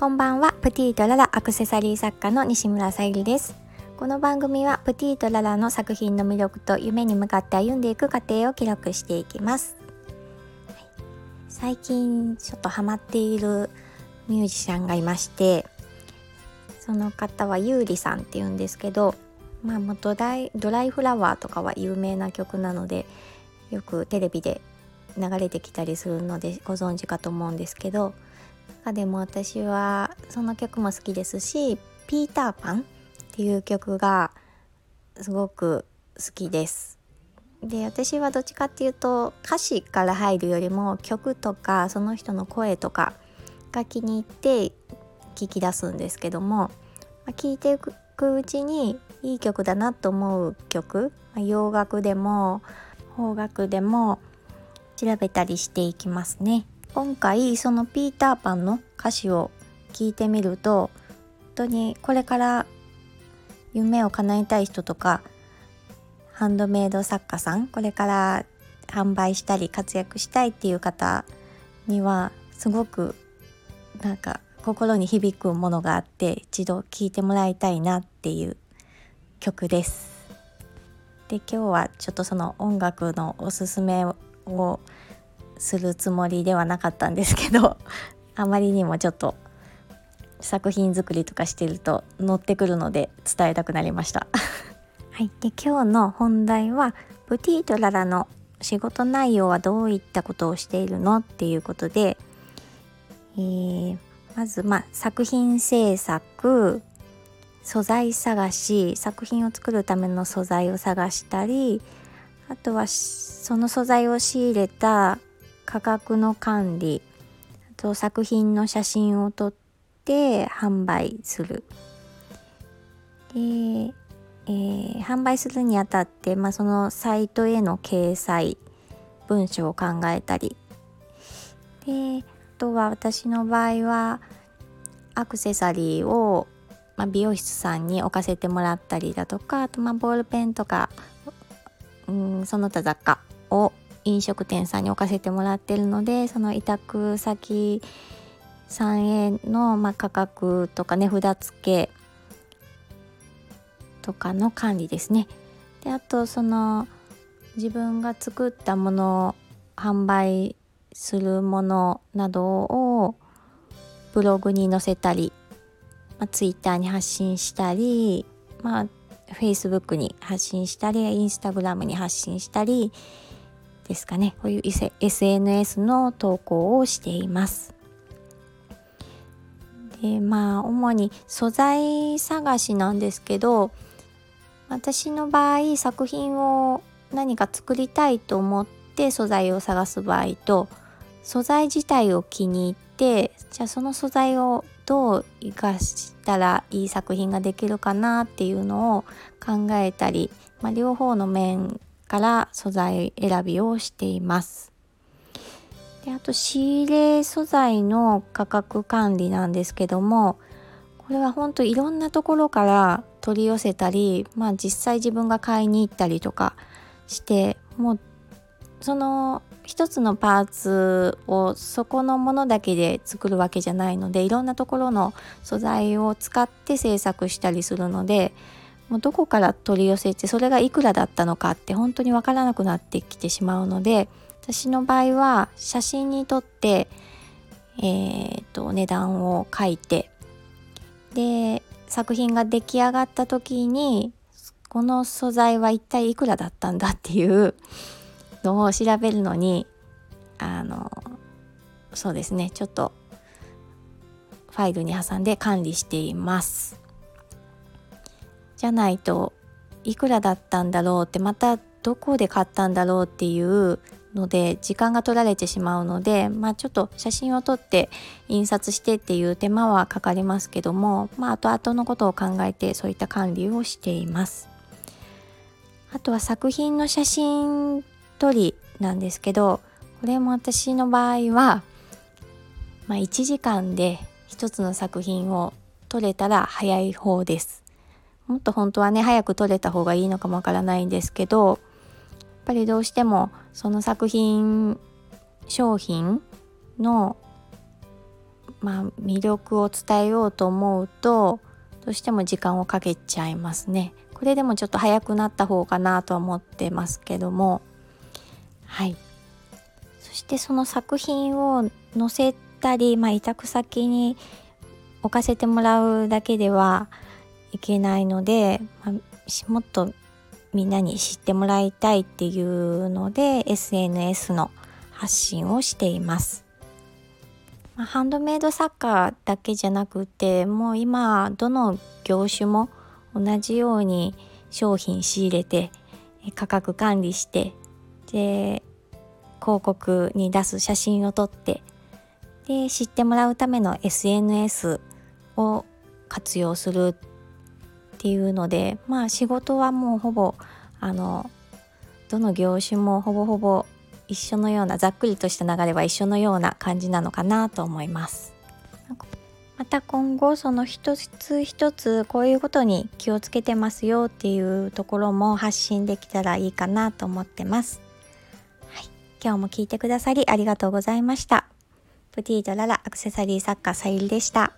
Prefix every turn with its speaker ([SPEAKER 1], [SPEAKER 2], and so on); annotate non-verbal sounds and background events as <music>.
[SPEAKER 1] こんばんは。プティートララアクセサリー作家の西村さゆりです。この番組はプティートララの作品の魅力と夢に向かって歩んでいく過程を記録していきます、はい、最近ちょっとハマっているミュージシャンがいましてその方はゆうりさんっていうんですけどまあもうドライドライフラワーとかは有名な曲なのでよくテレビで流れてきたりするのでご存知かと思うんですけど中でも私はその曲も好きですし「ピーターパン」っていう曲がすごく好きです。で私はどっちかっていうと歌詞から入るよりも曲とかその人の声とかが気に入って聞き出すんですけども、ま、聞いていくうちにいい曲だなと思う曲、ま、洋楽でも邦楽でも調べたりしていきますね。今回そのピーターパンの歌詞を聞いてみると本当にこれから夢を叶えたい人とかハンドメイド作家さんこれから販売したり活躍したいっていう方にはすごくなんか心に響くものがあって一度聴いてもらいたいなっていう曲です。で今日はちょっとその音楽のおすすめをするつもりではなかったんですけど <laughs> あまりにもちょっと作品作りとかしてると乗ってくるので伝えたくなりました <laughs> はい、で今日の本題は「ブティートララの仕事内容はどういったことをしているの?」っていうことで、えー、まず、まあ、作品制作素材探し作品を作るための素材を探したりあとはその素材を仕入れた価格の管理あと作品の写真を撮って販売する。で、えー、販売するにあたって、まあ、そのサイトへの掲載文章を考えたり。であとは私の場合はアクセサリーを、ま、美容室さんに置かせてもらったりだとかあとまボールペンとかうんその他雑貨を飲食店さんに置かせてもらってるのでその委託先さんへの、まあ、価格とか値札付けとかの管理ですね。であとその自分が作ったものを販売するものなどをブログに載せたり、まあ、ツイッターに発信したり、まあ、フェイスブックに発信したりインスタグラムに発信したりですかねこういう SNS の投稿をしています。でまあ主に素材探しなんですけど私の場合作品を何か作りたいと思って素材を探す場合と素材自体を気に入ってじゃあその素材をどう生かしたらいい作品ができるかなっていうのを考えたり、まあ、両方の面から素材選びをしています。であと仕入れ素材の価格管理なんですけどもこれは本当いろんなところから取り寄せたり、まあ、実際自分が買いに行ったりとかしてもうその一つのパーツをそこのものだけで作るわけじゃないのでいろんなところの素材を使って制作したりするのでもうどこから取り寄せてそれがいくらだったのかって本当にわからなくなってきてしまうので私の場合は写真に撮ってえー、と値段を書いてで作品が出来上がった時にこの素材は一体いくらだったんだっていうのを調べるのにあのそうですねちょっとファイルに挟んで管理しています。じゃないといくらだったんだろうってまたどこで買ったんだろうっていうので時間が取られてしまうので、まあ、ちょっと写真を撮って印刷してっていう手間はかかりますけども、まあ、後々のことを考えてそういった管理をしています。あとは作品の写真撮りなんですけどこれも私の場合は、まあ、1時間で1つの作品を撮れたら早い方です。もっと本当はね早く撮れた方がいいのかもわからないんですけどやっぱりどうしてもその作品商品のまあ、魅力を伝えようと思うとどうしても時間をかけちゃいますね。これでもちょっと早くなった方かなとは思ってますけどもはいそしてその作品を載せたり、まあ、委託先に置かせてもらうだけではいけないので、まあ、もっとみんなに知ってもらいたいっていうので SNS の発信をしています。まあ、ハンドメイド作家だけじゃなくてもう今どの業種も同じように商品仕入れて価格管理してで広告に出す写真を撮ってで知ってもらうための SNS を活用するっていうのでまあ仕事はもうほぼあのどの業種もほぼほぼ一緒のようなざっくりとした流れは一緒のような感じなのかなと思います。また今後その一つ一つこういうことに気をつけてますよっていうところも発信できたらいいかなと思ってます。はい、今日も聞いてくださりありがとうございました。プティーララアクセサリー作家さゆりでした。